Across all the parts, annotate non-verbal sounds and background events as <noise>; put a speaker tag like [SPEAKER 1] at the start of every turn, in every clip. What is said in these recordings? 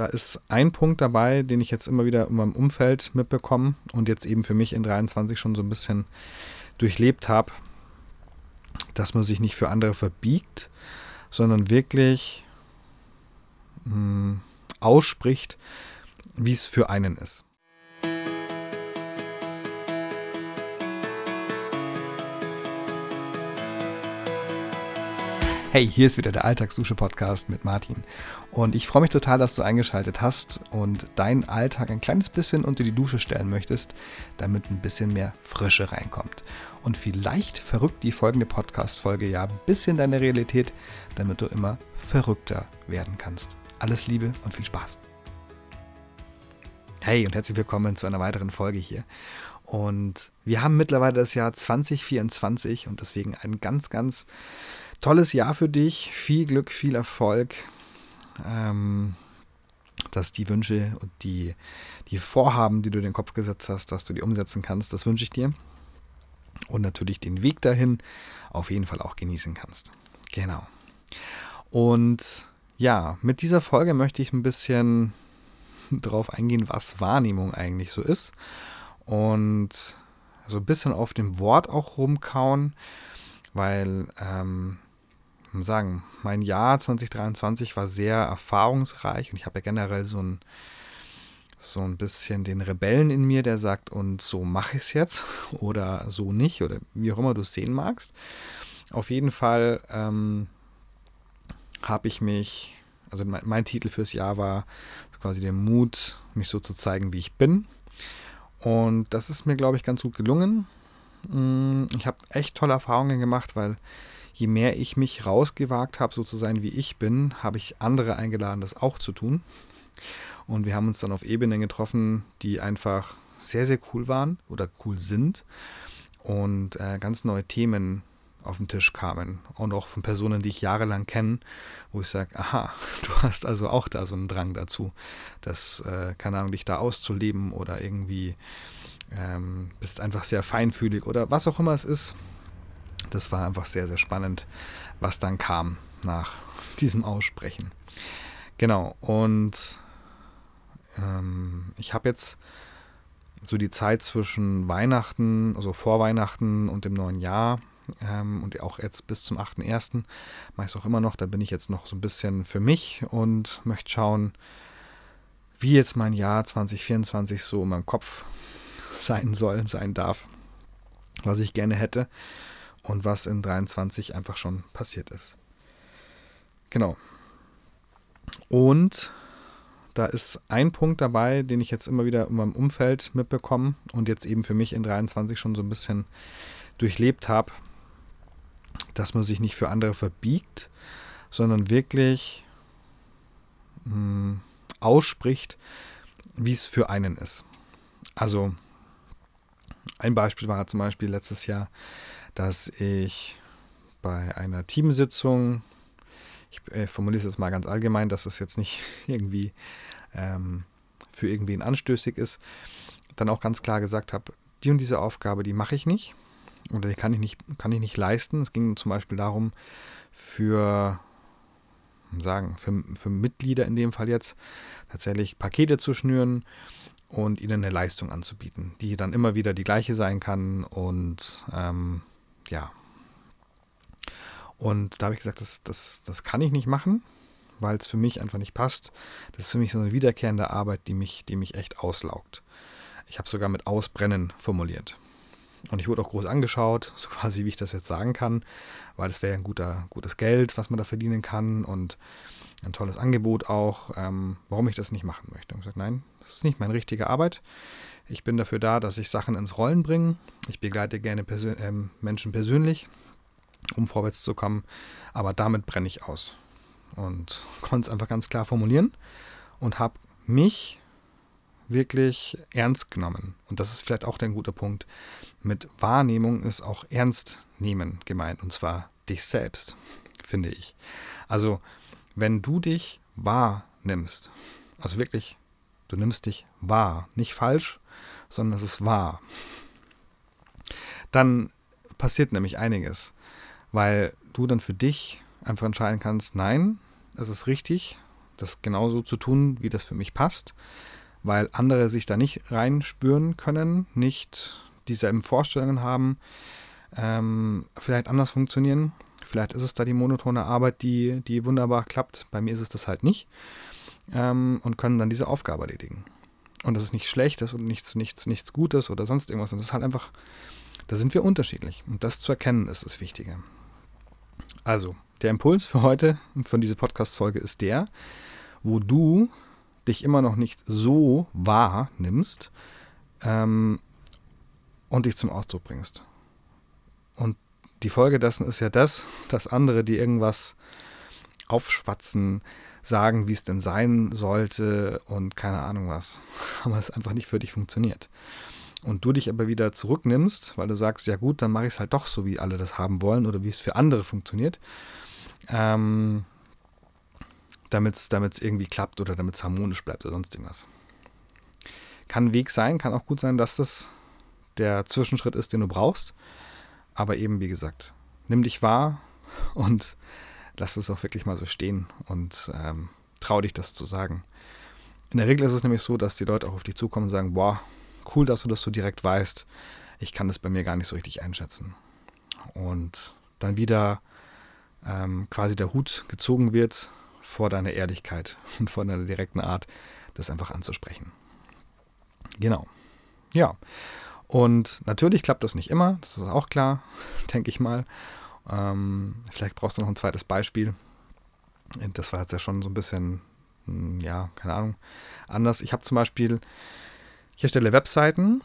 [SPEAKER 1] da ist ein Punkt dabei, den ich jetzt immer wieder in meinem Umfeld mitbekomme und jetzt eben für mich in 23 schon so ein bisschen durchlebt habe, dass man sich nicht für andere verbiegt, sondern wirklich mh, hm, ausspricht, wie es für einen ist. Hey, hier ist wieder der Alltagsdusche-Podcast mit Martin. Und ich freue mich total, dass du eingeschaltet hast und deinen Alltag ein kleines bisschen unter die Dusche stellen möchtest, damit ein bisschen mehr Frische reinkommt. Und vielleicht verrückt die folgende Podcast-Folge ja ein bisschen deine Realität, damit du immer verrückter werden kannst. Alles Liebe und viel Spaß. Hey und herzlich willkommen zu einer weiteren Folge hier. Und wir haben mittlerweile das Jahr 2024 und deswegen ein ganz, ganz tolles Jahr für dich. Viel Glück, viel Erfolg. Ähm, dass die Wünsche und die, die Vorhaben, die du in den Kopf gesetzt hast, dass du die umsetzen kannst, das wünsche ich dir. Und natürlich den Weg dahin auf jeden Fall auch genießen kannst. Genau. Und ja, mit dieser Folge möchte ich ein bisschen darauf eingehen, was Wahrnehmung eigentlich so ist. Und so ein bisschen auf dem Wort auch rumkauen, weil ähm, sagen, mein Jahr 2023 war sehr erfahrungsreich und ich habe ja generell so ein, so ein bisschen den Rebellen in mir, der sagt, und so mache ich es jetzt <laughs> oder so nicht oder wie auch immer du es sehen magst. Auf jeden Fall ähm, habe ich mich, also mein, mein, Titel fürs Jahr war quasi der Mut, mich so zu zeigen, wie ich bin. Und das ist mir, glaube ich, ganz gut gelungen. Mm, ich habe echt tolle Erfahrungen gemacht, weil je mehr ich mich rausgewagt habe, so zu sein, wie ich bin, habe ich andere eingeladen, das auch zu tun. Und wir haben uns dann auf Ebenen getroffen, die einfach sehr, sehr cool waren oder cool sind und äh, ganz neue Themen auf den Tisch kamen und auch von Personen, die ich jahrelang kenne, wo ich sage, aha, <laughs> du hast also auch da so einen Drang dazu, das, äh, keine Ahnung, dich da auszuleben oder irgendwie ähm, bist einfach sehr feinfühlig oder was auch immer es ist das war einfach sehr, sehr spannend, was dann kam nach <laughs> diesem Aussprechen. Genau, und ähm, ich habe jetzt so die Zeit zwischen Weihnachten, also vor Weihnachten und dem neuen Jahr ähm, und auch jetzt bis zum 8.1. mache ich es auch immer noch. Da bin ich jetzt noch so ein bisschen für mich und möchte schauen, wie jetzt mein Jahr 2024 so in meinem Kopf <laughs> sein soll, sein darf, was ich gerne hätte und was in 23 einfach schon passiert ist. Genau. Und da ist ein Punkt dabei, den ich jetzt immer wieder in meinem Umfeld mitbekomme und jetzt eben für mich in 23 schon so ein bisschen durchlebt habe, dass man sich nicht für andere verbiegt, sondern wirklich mh, hm, ausspricht, wie es für einen ist. Also ein Beispiel war zum Beispiel letztes Jahr, dass ich bei einer Teamsitzung, ich äh, formuliere es jetzt mal ganz allgemein, dass es jetzt nicht <laughs> irgendwie ähm, für irgendwen anstößig ist, dann auch ganz klar gesagt habe, die und diese Aufgabe, die mache ich nicht oder die kann ich nicht, kann ich nicht leisten. Es ging zum Beispiel darum, für sagen, für, für Mitglieder in dem Fall jetzt tatsächlich Pakete zu schnüren und ihnen eine Leistung anzubieten, die dann immer wieder die gleiche sein kann und ähm, ja. Und da habe ich gesagt, das, das, das kann ich nicht machen, weil es für mich einfach nicht passt. Das ist für mich so eine wiederkehrende Arbeit, die mich, die mich echt auslaugt. Ich habe sogar mit Ausbrennen formuliert. Und ich wurde auch groß angeschaut, <laughs> so quasi wie ich das jetzt sagen kann, weil das wäre ja ein guter, gutes Geld, was man da verdienen kann und ein tolles Angebot auch, ähm, warum ich das nicht machen möchte. Und ich gesagt, nein, das ist nicht meine richtige Arbeit. Ich bin dafür da, dass ich Sachen ins Rollen bringe. Ich begleite gerne Persön äh, Menschen persönlich, um vorwärts zu kommen. Aber damit brenne ich aus. Und <laughs> konnte es einfach ganz klar formulieren und habe mich wirklich ernst genommen. Und das ist vielleicht auch der gute Punkt. Mit Wahrnehmung ist auch ernst nehmen gemeint. Und zwar dich selbst, finde ich. Also, wenn du dich wahrnimmst, also wirklich, du nimmst dich wahr, nicht falsch, sondern es ist wahr. Dann passiert nämlich einiges, weil du dann für dich einfach entscheiden kannst, nein, es ist richtig, das genauso zu tun, wie das für mich passt, weil andere sich da nicht reinspüren können, nicht dieselben Vorstellungen haben, ähm, vielleicht anders funktionieren. Vielleicht ist es da die monotone Arbeit, die, die wunderbar klappt. Bei mir ist es das halt nicht. Ähm, und können dann diese Aufgabe erledigen. Und das ist nichts Schlechtes und nichts, nichts, nichts Gutes oder sonst irgendwas. Und das ist halt einfach, da sind wir unterschiedlich. Und das zu erkennen ist das Wichtige. Also, der Impuls für heute und von dieser Podcast-Folge ist der, wo du dich immer noch nicht so wahrnimmst ähm, und dich zum Ausdruck bringst. Und die Folge dessen ist ja das, dass andere, die irgendwas aufschwatzen, sagen, wie es denn sein sollte und keine Ahnung was, <laughs> aber es einfach nicht für dich funktioniert. Und du dich aber wieder zurücknimmst, weil du sagst, ja gut, dann mache ich es halt doch so, wie alle das haben wollen oder wie es für andere funktioniert, ähm, damit es irgendwie klappt oder damit es harmonisch bleibt oder sonst irgendwas. Kann ein Weg sein, kann auch gut sein, dass das der Zwischenschritt ist, den du brauchst. Aber eben, wie gesagt, nimm dich wahr <laughs> und lass es auch wirklich mal so stehen und ähm, trau dich, das zu sagen. In der Regel ist es nämlich so, dass die Leute auch auf dich zukommen und sagen, boah, cool, dass du das so direkt weißt. Ich kann das bei mir gar nicht so richtig einschätzen. Und dann wieder ähm, quasi der Hut gezogen wird vor deiner Ehrlichkeit <laughs> und vor deiner direkten Art, das einfach anzusprechen. Genau. Ja. Und natürlich klappt das nicht immer, das ist auch klar, <laughs> denke ich mal. Ähm, vielleicht brauchst du noch ein zweites Beispiel. Das war jetzt ja schon so ein bisschen, hm, ja, keine Ahnung, anders. Ich habe zum Beispiel, ich erstelle Webseiten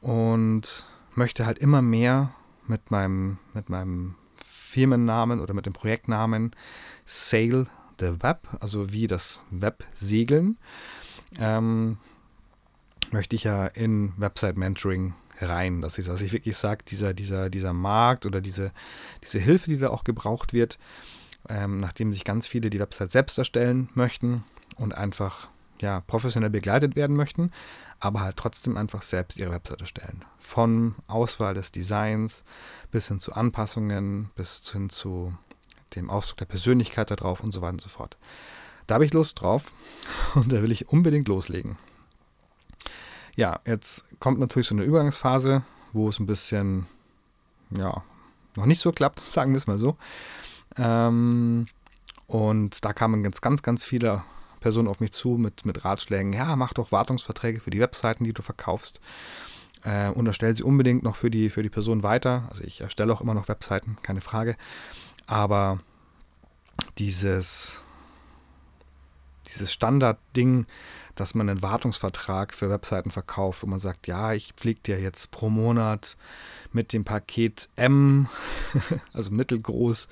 [SPEAKER 1] und möchte halt immer mehr mit meinem, mit meinem Firmennamen oder mit dem Projektnamen Sail the Web, also wie das Web segeln. Ähm, möchte ich ja in Website Mentoring rein, dass ich, dass ich wirklich sage, dieser, dieser, dieser Markt oder diese, diese Hilfe, die da auch gebraucht wird, ähm, nachdem sich ganz viele die Website selbst erstellen möchten und einfach ja, professionell begleitet werden möchten, aber halt trotzdem einfach selbst ihre Website erstellen. Von Auswahl des Designs bis hin zu Anpassungen, bis hin zu dem Ausdruck der Persönlichkeit darauf und so weiter und so fort. Da habe ich Lust drauf <laughs> und da will ich unbedingt loslegen. Ja, jetzt kommt natürlich so eine Übergangsphase, wo es ein bisschen, ja, noch nicht so klappt, <laughs> sagen wir es mal so. Ähm, und da kamen jetzt ganz, ganz viele Personen auf mich zu mit, mit Ratschlägen, ja, mach doch Wartungsverträge für die Webseiten, die du verkaufst. Äh, und erstelle sie unbedingt noch für die, für die Person weiter. Also ich erstelle auch immer noch Webseiten, keine Frage. Aber dieses, dieses Standardding, dass man einen Wartungsvertrag für Webseiten verkauft, wo man sagt, ja, ich pflege dir jetzt pro Monat mit dem Paket M, <laughs> also mittelgroß,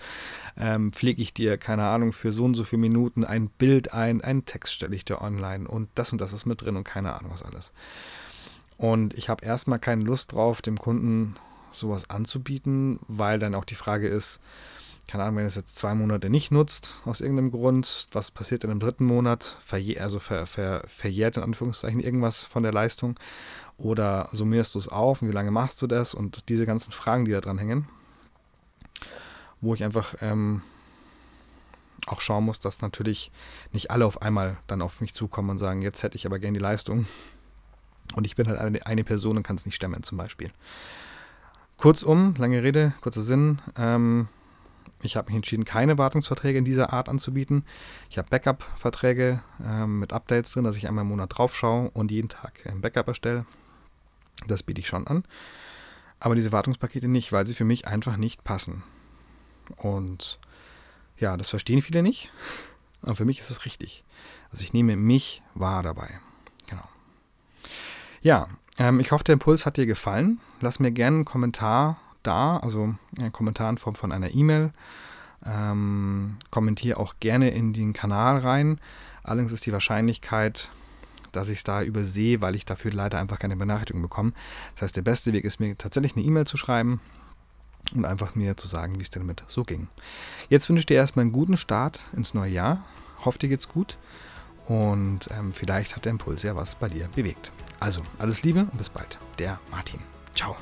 [SPEAKER 1] ähm, pflege ich dir, keine Ahnung, für so und so viele Minuten ein Bild ein, einen Text stelle ich dir online und das und das ist mit drin und keine Ahnung was alles. Und ich habe erstmal keine Lust drauf, dem Kunden sowas anzubieten, weil dann auch die Frage ist, keine Ahnung, wenn es jetzt zwei Monate nicht nutzt, aus irgendeinem Grund, was passiert in dem dritten Monat? Verjäh also ver, ver, verjährt in Anführungszeichen irgendwas von der Leistung? Oder summierst du es auf und wie lange machst du das? Und diese ganzen Fragen, die da dran hängen, wo ich einfach ähm, auch schauen muss, dass natürlich nicht alle auf einmal dann auf mich zukommen und sagen, jetzt hätte ich aber gerne die Leistung. Und ich bin halt eine, eine Person und kann es nicht stemmen, zum Beispiel. Kurzum, lange Rede, kurzer Sinn. Ähm, ich habe mich entschieden, keine Wartungsverträge in dieser Art anzubieten. Ich habe Backup-Verträge ähm, mit Updates drin, dass ich einmal im Monat drauf schaue und jeden Tag ein Backup erstelle. Das biete ich schon an. Aber diese Wartungspakete nicht, weil sie für mich einfach nicht passen. Und ja, das verstehen viele nicht. Aber für mich ist es richtig. Also ich nehme mich wahr dabei. Genau. Ja, ähm, ich hoffe, der Impuls hat dir gefallen. Lass mir gerne einen Kommentar da, also ein Kommentar in Form von einer E-Mail. Ähm, kommentiere auch gerne in den Kanal rein. Allerdings ist die Wahrscheinlichkeit, dass ich es da übersehe, weil ich dafür leider einfach keine Benachrichtigung bekomme. Das heißt, der beste Weg ist mir tatsächlich eine E-Mail zu schreiben und einfach mir zu sagen, wie es denn damit so ging. Jetzt wünsche ich dir erstmal einen guten Start ins neue Jahr. Hoffe, dir geht's gut und ähm, vielleicht hat der Impuls ja was bei dir bewegt. Also, alles Liebe und bis bald. Der Martin. Ciao.